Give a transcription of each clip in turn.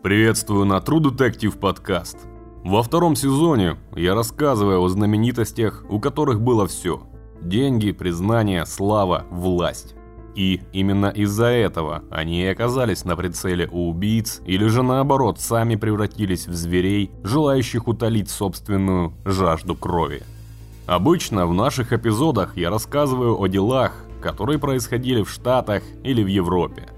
Приветствую на True Detective подкаст. Во втором сезоне я рассказываю о знаменитостях, у которых было все. Деньги, признание, слава, власть. И именно из-за этого они и оказались на прицеле у убийц, или же наоборот, сами превратились в зверей, желающих утолить собственную жажду крови. Обычно в наших эпизодах я рассказываю о делах, которые происходили в Штатах или в Европе.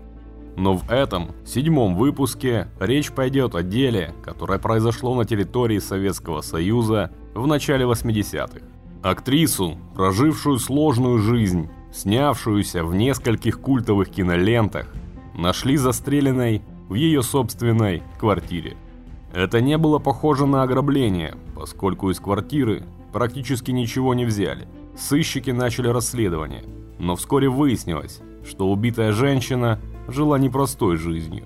Но в этом, седьмом выпуске, речь пойдет о деле, которое произошло на территории Советского Союза в начале 80-х. Актрису, прожившую сложную жизнь, снявшуюся в нескольких культовых кинолентах, нашли застреленной в ее собственной квартире. Это не было похоже на ограбление, поскольку из квартиры практически ничего не взяли. Сыщики начали расследование, но вскоре выяснилось, что убитая женщина жила непростой жизнью.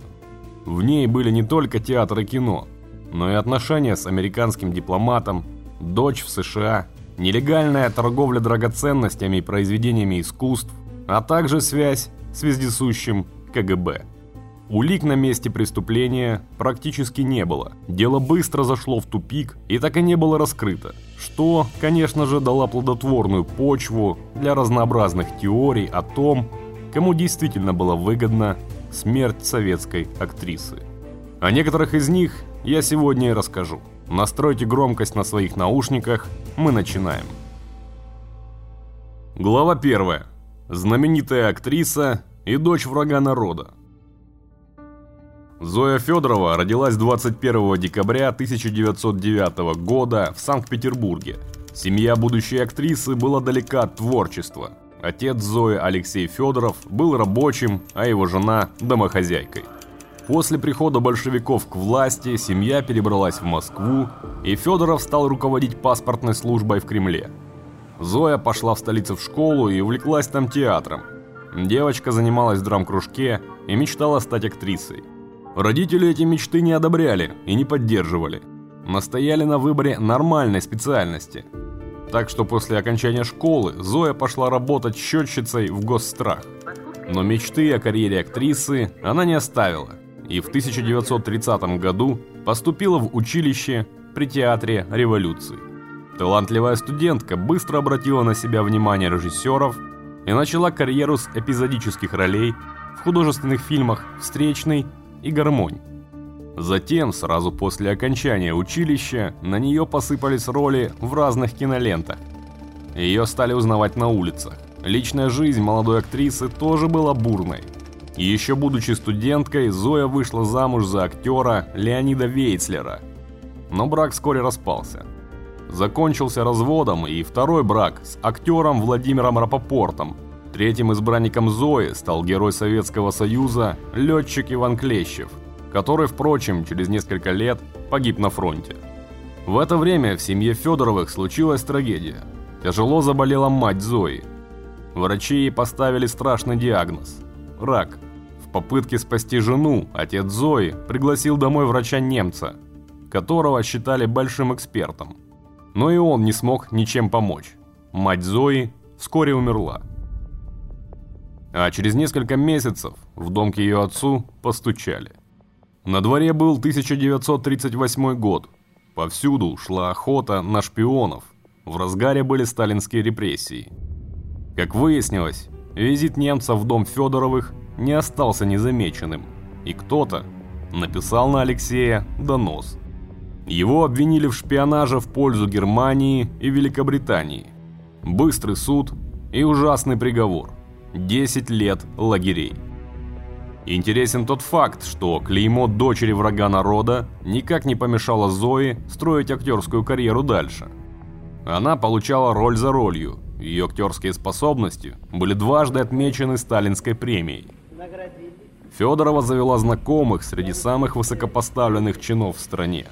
В ней были не только театр и кино, но и отношения с американским дипломатом, дочь в США, нелегальная торговля драгоценностями и произведениями искусств, а также связь с вездесущим КГБ. Улик на месте преступления практически не было. Дело быстро зашло в тупик и так и не было раскрыто, что, конечно же, дало плодотворную почву для разнообразных теорий о том, кому действительно была выгодна смерть советской актрисы. О некоторых из них я сегодня и расскажу. Настройте громкость на своих наушниках, мы начинаем. Глава 1. Знаменитая актриса и дочь врага народа. Зоя Федорова родилась 21 декабря 1909 года в Санкт-Петербурге. Семья будущей актрисы была далека от творчества – Отец Зои Алексей Федоров был рабочим, а его жена – домохозяйкой. После прихода большевиков к власти семья перебралась в Москву, и Федоров стал руководить паспортной службой в Кремле. Зоя пошла в столицу в школу и увлеклась там театром. Девочка занималась в драм-кружке и мечтала стать актрисой. Родители эти мечты не одобряли и не поддерживали. Настояли на выборе нормальной специальности – так что после окончания школы Зоя пошла работать счетчицей в госстрах. Но мечты о карьере актрисы она не оставила и в 1930 году поступила в училище при театре революции. Талантливая студентка быстро обратила на себя внимание режиссеров и начала карьеру с эпизодических ролей в художественных фильмах «Встречный» и «Гармонь». Затем, сразу после окончания училища, на нее посыпались роли в разных кинолентах. Ее стали узнавать на улицах. Личная жизнь молодой актрисы тоже была бурной. Еще будучи студенткой, Зоя вышла замуж за актера Леонида Вейцлера. Но брак вскоре распался. Закончился разводом и второй брак с актером Владимиром Рапопортом. Третьим избранником Зои стал герой Советского Союза летчик Иван Клещев – который, впрочем, через несколько лет погиб на фронте. В это время в семье Федоровых случилась трагедия. Тяжело заболела мать Зои. Врачи ей поставили страшный диагноз – рак. В попытке спасти жену отец Зои пригласил домой врача-немца, которого считали большим экспертом. Но и он не смог ничем помочь. Мать Зои вскоре умерла. А через несколько месяцев в дом к ее отцу постучали – на дворе был 1938 год. Повсюду шла охота на шпионов. В разгаре были сталинские репрессии. Как выяснилось, визит немца в дом Федоровых не остался незамеченным, и кто-то написал на Алексея донос. Его обвинили в шпионаже в пользу Германии и Великобритании. Быстрый суд и ужасный приговор – 10 лет лагерей. Интересен тот факт, что клеймо дочери врага народа никак не помешало Зои строить актерскую карьеру дальше. Она получала роль за ролью, ее актерские способности были дважды отмечены сталинской премией. Федорова завела знакомых среди самых высокопоставленных чинов в стране.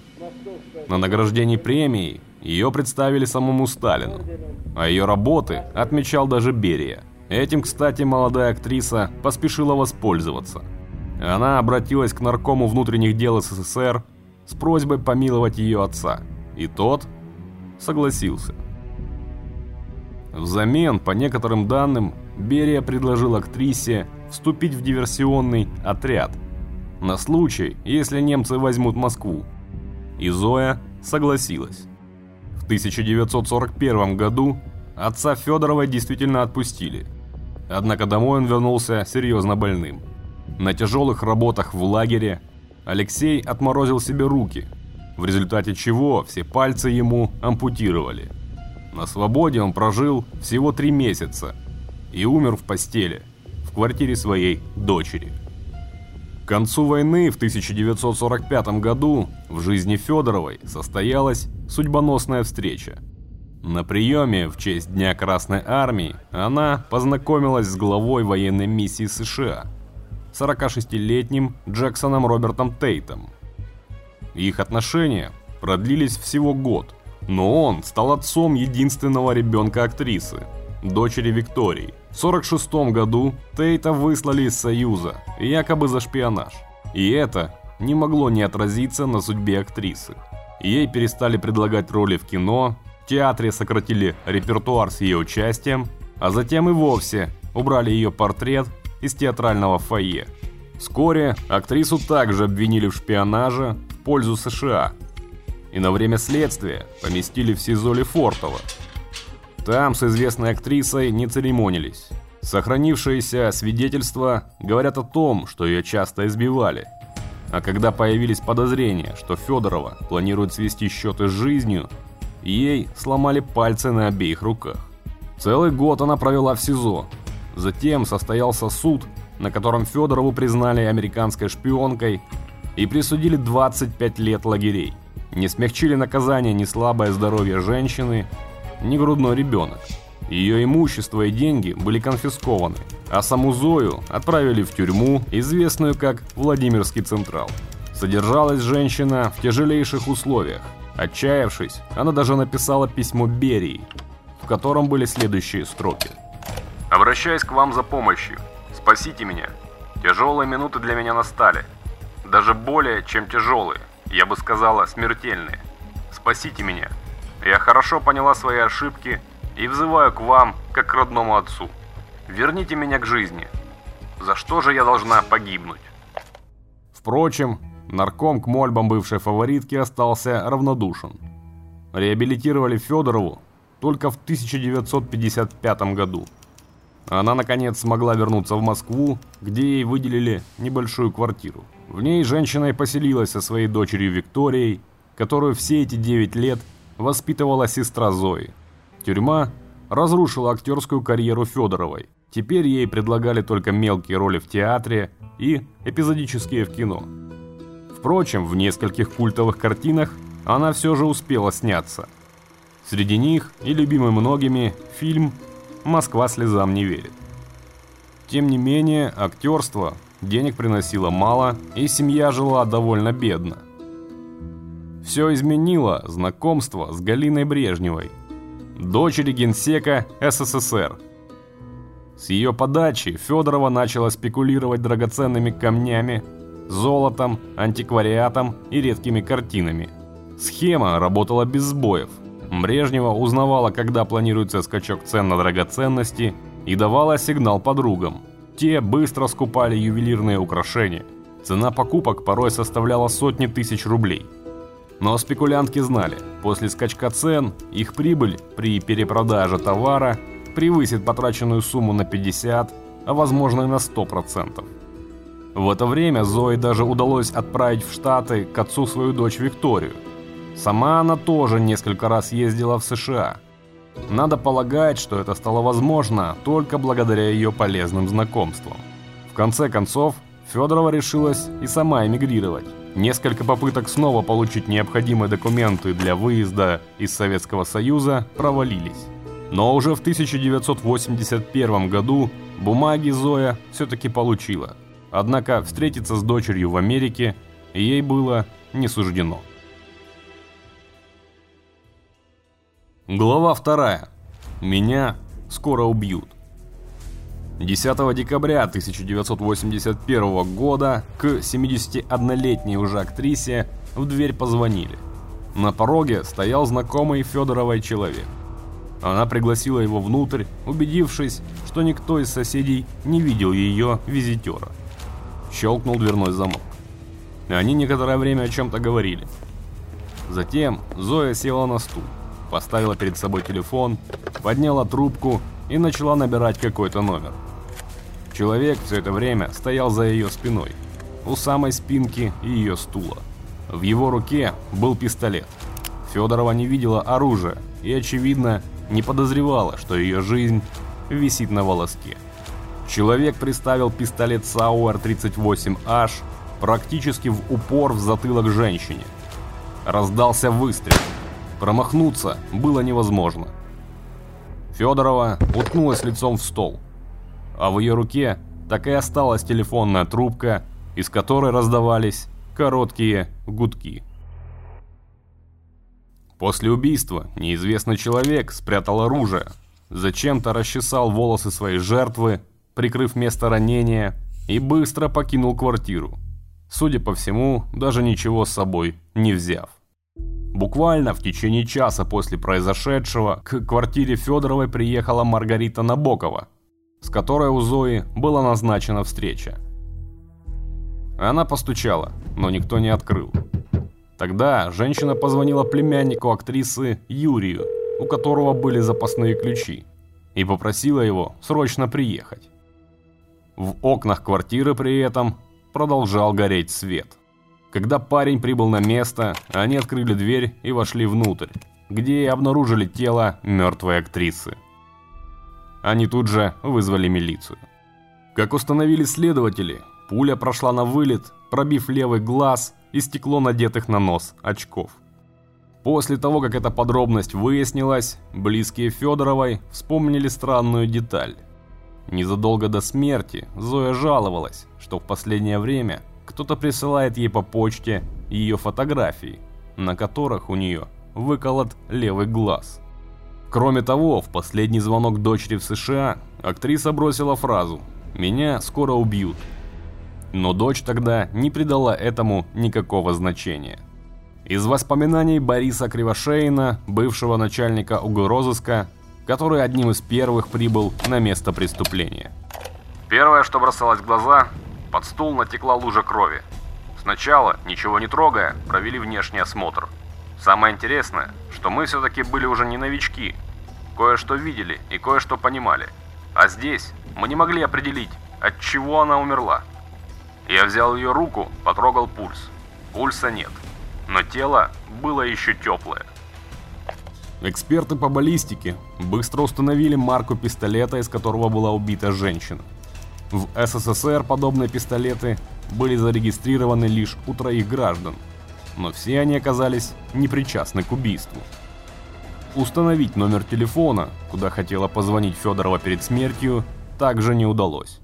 На награждении премией ее представили самому Сталину, а ее работы отмечал даже Берия – Этим, кстати, молодая актриса поспешила воспользоваться. Она обратилась к наркому внутренних дел СССР с просьбой помиловать ее отца, и тот согласился. Взамен, по некоторым данным, Берия предложил актрисе вступить в диверсионный отряд. на случай, если немцы возьмут Москву. И Зоя согласилась. В 1941 году отца Федоровой действительно отпустили. Однако домой он вернулся серьезно больным. На тяжелых работах в лагере Алексей отморозил себе руки, в результате чего все пальцы ему ампутировали. На свободе он прожил всего три месяца и умер в постели в квартире своей дочери. К концу войны в 1945 году в жизни Федоровой состоялась судьбоносная встреча. На приеме в честь Дня Красной Армии она познакомилась с главой военной миссии США, 46-летним Джексоном Робертом Тейтом. Их отношения продлились всего год, но он стал отцом единственного ребенка актрисы, дочери Виктории. В 46 году Тейта выслали из Союза, якобы за шпионаж. И это не могло не отразиться на судьбе актрисы. Ей перестали предлагать роли в кино, театре сократили репертуар с ее участием, а затем и вовсе убрали ее портрет из театрального фойе. Вскоре актрису также обвинили в шпионаже в пользу США и на время следствия поместили в СИЗО Лефортово, там с известной актрисой не церемонились. Сохранившиеся свидетельства говорят о том, что ее часто избивали. А когда появились подозрения, что Федорова планирует свести счеты с жизнью, ей сломали пальцы на обеих руках. Целый год она провела в СИЗО. Затем состоялся суд, на котором Федорову признали американской шпионкой и присудили 25 лет лагерей. Не смягчили наказание ни слабое здоровье женщины, ни грудной ребенок. Ее имущество и деньги были конфискованы, а саму Зою отправили в тюрьму, известную как Владимирский Централ. Содержалась женщина в тяжелейших условиях. Отчаявшись, она даже написала письмо Берии, в котором были следующие строки. «Обращаюсь к вам за помощью. Спасите меня. Тяжелые минуты для меня настали. Даже более, чем тяжелые. Я бы сказала, смертельные. Спасите меня. Я хорошо поняла свои ошибки и взываю к вам, как к родному отцу. Верните меня к жизни. За что же я должна погибнуть? Впрочем, нарком к мольбам бывшей фаворитки остался равнодушен. Реабилитировали Федорову только в 1955 году. Она, наконец, смогла вернуться в Москву, где ей выделили небольшую квартиру. В ней женщина и поселилась со своей дочерью Викторией, которую все эти 9 лет воспитывала сестра Зои. Тюрьма разрушила актерскую карьеру Федоровой. Теперь ей предлагали только мелкие роли в театре и эпизодические в кино. Впрочем, в нескольких культовых картинах она все же успела сняться. Среди них и любимый многими фильм «Москва слезам не верит». Тем не менее, актерство денег приносило мало, и семья жила довольно бедно – все изменило знакомство с Галиной Брежневой, дочери генсека СССР. С ее подачи Федорова начала спекулировать драгоценными камнями, золотом, антиквариатом и редкими картинами. Схема работала без сбоев. Брежнева узнавала, когда планируется скачок цен на драгоценности и давала сигнал подругам. Те быстро скупали ювелирные украшения. Цена покупок порой составляла сотни тысяч рублей – но спекулянтки знали, после скачка цен их прибыль при перепродаже товара превысит потраченную сумму на 50, а возможно и на 100%. В это время Зои даже удалось отправить в Штаты к отцу свою дочь Викторию. Сама она тоже несколько раз ездила в США. Надо полагать, что это стало возможно только благодаря ее полезным знакомствам. В конце концов, Федорова решилась и сама эмигрировать. Несколько попыток снова получить необходимые документы для выезда из Советского Союза провалились. Но уже в 1981 году бумаги Зоя все-таки получила. Однако встретиться с дочерью в Америке ей было не суждено. Глава вторая. Меня скоро убьют. 10 декабря 1981 года к 71-летней уже актрисе в дверь позвонили. На пороге стоял знакомый Федоровой человек. Она пригласила его внутрь, убедившись, что никто из соседей не видел ее визитера. Щелкнул дверной замок. Они некоторое время о чем-то говорили. Затем Зоя села на стул, поставила перед собой телефон, подняла трубку и начала набирать какой-то номер. Человек все это время стоял за ее спиной, у самой спинки ее стула. В его руке был пистолет. Федорова не видела оружия и, очевидно, не подозревала, что ее жизнь висит на волоске. Человек приставил пистолет Sauer 38H практически в упор в затылок женщине. Раздался выстрел. Промахнуться было невозможно. Федорова уткнулась лицом в стол, а в ее руке так и осталась телефонная трубка, из которой раздавались короткие гудки. После убийства неизвестный человек спрятал оружие, зачем-то расчесал волосы своей жертвы, прикрыв место ранения, и быстро покинул квартиру. Судя по всему, даже ничего с собой не взяв. Буквально в течение часа после произошедшего к квартире Федоровой приехала Маргарита Набокова, с которой у Зои была назначена встреча. Она постучала, но никто не открыл. Тогда женщина позвонила племяннику актрисы Юрию, у которого были запасные ключи, и попросила его срочно приехать. В окнах квартиры при этом продолжал гореть свет. Когда парень прибыл на место, они открыли дверь и вошли внутрь, где и обнаружили тело мертвой актрисы. Они тут же вызвали милицию. Как установили следователи, пуля прошла на вылет, пробив левый глаз и стекло надетых на нос очков. После того, как эта подробность выяснилась, близкие Федоровой вспомнили странную деталь. Незадолго до смерти Зоя жаловалась, что в последнее время кто-то присылает ей по почте ее фотографии, на которых у нее выколот левый глаз. Кроме того, в последний звонок дочери в США актриса бросила фразу «Меня скоро убьют». Но дочь тогда не придала этому никакого значения. Из воспоминаний Бориса Кривошеина, бывшего начальника угрозыска, который одним из первых прибыл на место преступления. Первое, что бросалось в глаза, под стул натекла лужа крови. Сначала, ничего не трогая, провели внешний осмотр. Самое интересное, что мы все-таки были уже не новички. Кое-что видели и кое-что понимали. А здесь мы не могли определить, от чего она умерла. Я взял ее руку, потрогал пульс. Пульса нет, но тело было еще теплое. Эксперты по баллистике быстро установили марку пистолета, из которого была убита женщина. В СССР подобные пистолеты были зарегистрированы лишь у троих граждан, но все они оказались непричастны к убийству. Установить номер телефона, куда хотела позвонить Федорова перед смертью, также не удалось.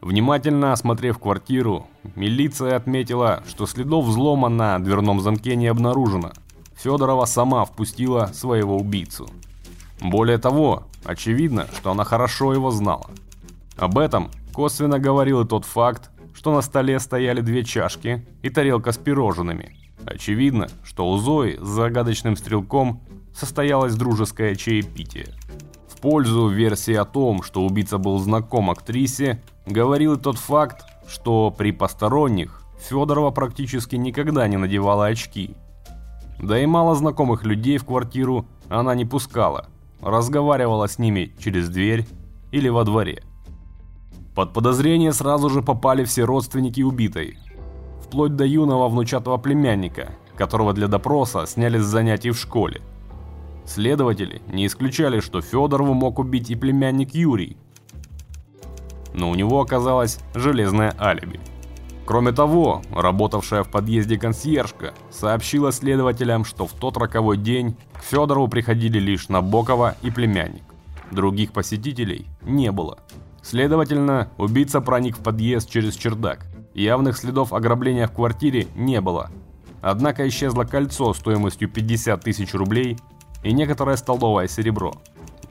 Внимательно осмотрев квартиру, милиция отметила, что следов взлома на дверном замке не обнаружено. Федорова сама впустила своего убийцу. Более того, очевидно, что она хорошо его знала. Об этом косвенно говорил и тот факт, что на столе стояли две чашки и тарелка с пирожными. Очевидно, что у Зои с загадочным стрелком состоялось дружеское чаепитие. В пользу версии о том, что убийца был знаком актрисе, говорил и тот факт, что при посторонних Федорова практически никогда не надевала очки. Да и мало знакомых людей в квартиру она не пускала, разговаривала с ними через дверь или во дворе. Под подозрение сразу же попали все родственники убитой, вплоть до юного внучатого племянника, которого для допроса сняли с занятий в школе. Следователи не исключали, что Федорову мог убить и племянник Юрий, но у него оказалось железное алиби. Кроме того, работавшая в подъезде консьержка сообщила следователям, что в тот роковой день к Федорову приходили лишь Набокова и племянник. Других посетителей не было. Следовательно, убийца проник в подъезд через чердак. Явных следов ограбления в квартире не было. Однако исчезло кольцо стоимостью 50 тысяч рублей и некоторое столовое серебро.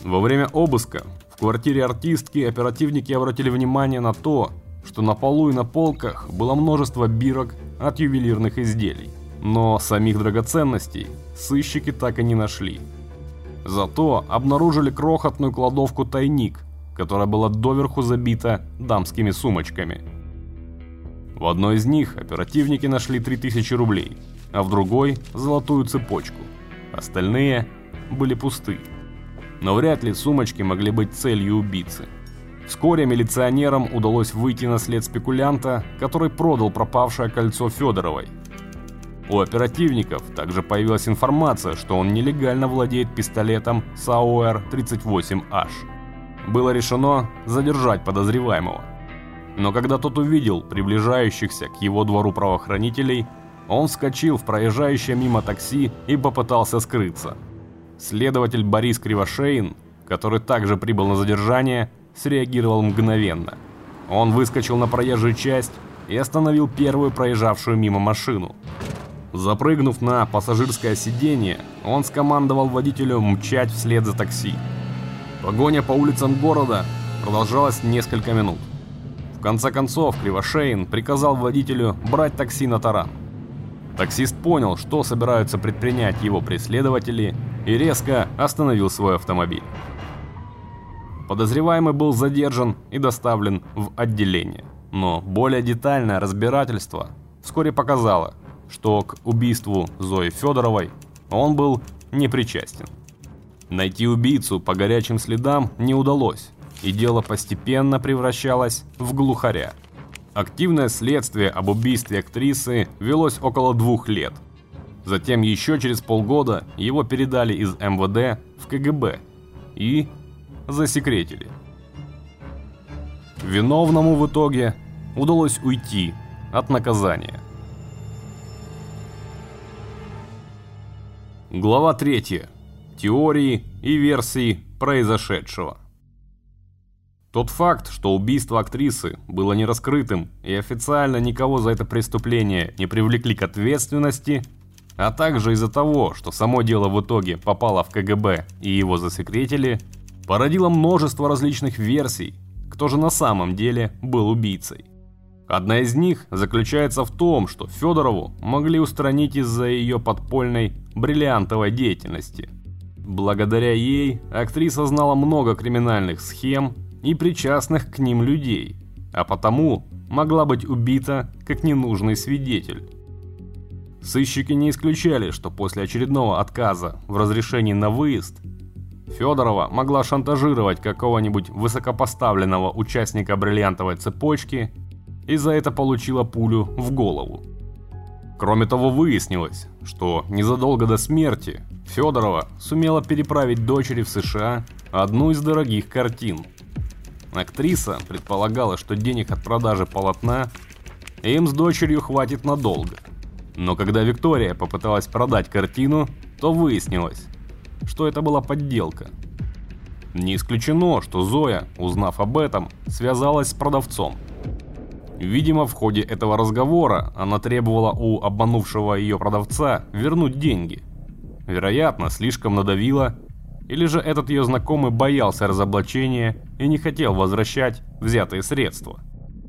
Во время обыска в квартире артистки оперативники обратили внимание на то, что на полу и на полках было множество бирок от ювелирных изделий. Но самих драгоценностей сыщики так и не нашли. Зато обнаружили крохотную кладовку-тайник, которая была доверху забита дамскими сумочками. В одной из них оперативники нашли 3000 рублей, а в другой – золотую цепочку. Остальные были пусты. Но вряд ли сумочки могли быть целью убийцы. Вскоре милиционерам удалось выйти на след спекулянта, который продал пропавшее кольцо Федоровой. У оперативников также появилась информация, что он нелегально владеет пистолетом Sauer 38H. Было решено задержать подозреваемого. Но когда тот увидел приближающихся к его двору правоохранителей, он вскочил в проезжающее мимо такси и попытался скрыться. Следователь Борис Кривошеин, который также прибыл на задержание, среагировал мгновенно. Он выскочил на проезжую часть и остановил первую проезжавшую мимо машину. Запрыгнув на пассажирское сиденье, он скомандовал водителю мчать вслед за такси. Погоня по улицам города продолжалась несколько минут. В конце концов, Кривошеин приказал водителю брать такси на таран. Таксист понял, что собираются предпринять его преследователи, и резко остановил свой автомобиль. Подозреваемый был задержан и доставлен в отделение. Но более детальное разбирательство вскоре показало, что к убийству Зои Федоровой он был не причастен. Найти убийцу по горячим следам не удалось, и дело постепенно превращалось в глухаря. Активное следствие об убийстве актрисы велось около двух лет. Затем еще через полгода его передали из МВД в КГБ и засекретили. Виновному в итоге удалось уйти от наказания. Глава 3. Теории и версии произошедшего. Тот факт, что убийство актрисы было не раскрытым и официально никого за это преступление не привлекли к ответственности, а также из-за того, что само дело в итоге попало в КГБ и его засекретили, породило множество различных версий, кто же на самом деле был убийцей. Одна из них заключается в том, что Федорову могли устранить из-за ее подпольной бриллиантовой деятельности. Благодаря ей актриса знала много криминальных схем и причастных к ним людей, а потому могла быть убита как ненужный свидетель. Сыщики не исключали, что после очередного отказа в разрешении на выезд Федорова могла шантажировать какого-нибудь высокопоставленного участника бриллиантовой цепочки и за это получила пулю в голову. Кроме того, выяснилось, что незадолго до смерти Федорова сумела переправить дочери в США одну из дорогих картин. Актриса предполагала, что денег от продажи полотна им с дочерью хватит надолго. Но когда Виктория попыталась продать картину, то выяснилось, что это была подделка. Не исключено, что Зоя, узнав об этом, связалась с продавцом. Видимо, в ходе этого разговора она требовала у обманувшего ее продавца вернуть деньги. Вероятно, слишком надавила, или же этот ее знакомый боялся разоблачения и не хотел возвращать взятые средства.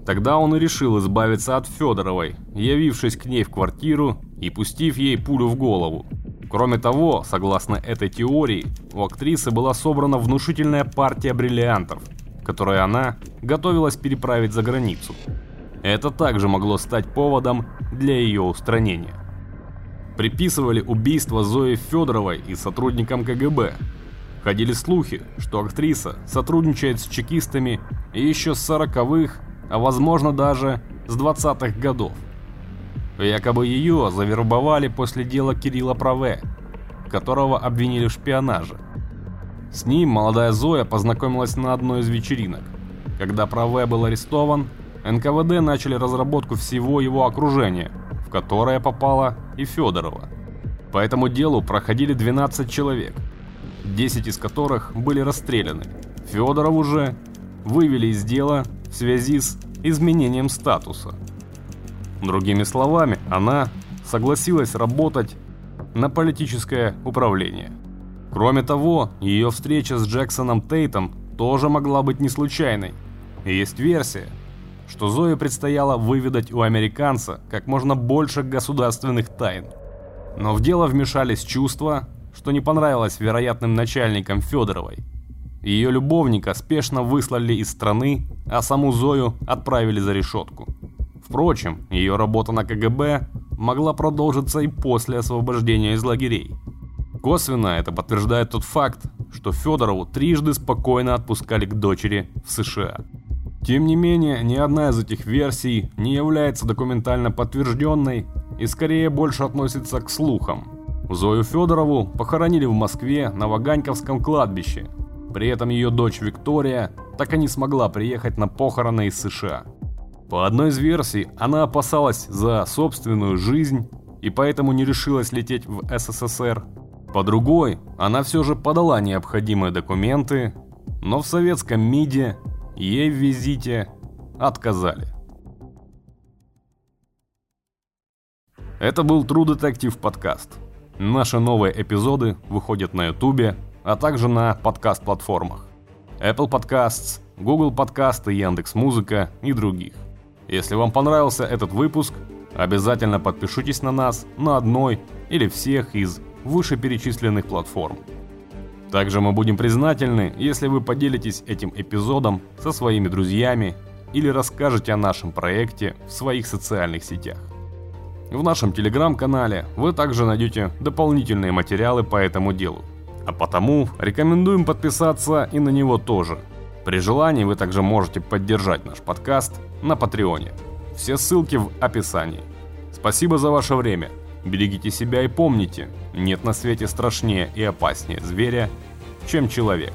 Тогда он и решил избавиться от Федоровой, явившись к ней в квартиру и пустив ей пулю в голову. Кроме того, согласно этой теории, у актрисы была собрана внушительная партия бриллиантов, которые она готовилась переправить за границу. Это также могло стать поводом для ее устранения. Приписывали убийство Зои Федоровой и сотрудникам КГБ. Ходили слухи, что актриса сотрудничает с чекистами еще с 40-х, а возможно даже с 20-х годов. Якобы ее завербовали после дела Кирилла Праве, которого обвинили в шпионаже. С ним молодая Зоя познакомилась на одной из вечеринок. Когда Праве был арестован, НКВД начали разработку всего его окружения, в которое попала и Федорова. По этому делу проходили 12 человек, 10 из которых были расстреляны. Федорову же вывели из дела в связи с изменением статуса. Другими словами, она согласилась работать на политическое управление. Кроме того, ее встреча с Джексоном Тейтом тоже могла быть не случайной. есть версия, что Зое предстояло выведать у американца как можно больше государственных тайн. Но в дело вмешались чувства, что не понравилось вероятным начальникам Федоровой. Ее любовника спешно выслали из страны, а саму Зою отправили за решетку. Впрочем, ее работа на КГБ могла продолжиться и после освобождения из лагерей. Косвенно это подтверждает тот факт, что Федорову трижды спокойно отпускали к дочери в США. Тем не менее, ни одна из этих версий не является документально подтвержденной и скорее больше относится к слухам. Зою Федорову похоронили в Москве на Ваганьковском кладбище. При этом ее дочь Виктория так и не смогла приехать на похороны из США. По одной из версий, она опасалась за собственную жизнь и поэтому не решилась лететь в СССР. По другой, она все же подала необходимые документы, но в советском МИДе ей в визите отказали. Это был True Detective подкаст. Наши новые эпизоды выходят на YouTube, а также на подкаст-платформах. Apple Podcasts, Google Подкасты, Яндекс.Музыка и других. Если вам понравился этот выпуск, обязательно подпишитесь на нас на одной или всех из вышеперечисленных платформ. Также мы будем признательны, если вы поделитесь этим эпизодом со своими друзьями или расскажете о нашем проекте в своих социальных сетях. В нашем телеграм-канале вы также найдете дополнительные материалы по этому делу. А потому рекомендуем подписаться и на него тоже. При желании вы также можете поддержать наш подкаст на Патреоне. Все ссылки в описании. Спасибо за ваше время. Берегите себя и помните, нет на свете страшнее и опаснее зверя, чем человек.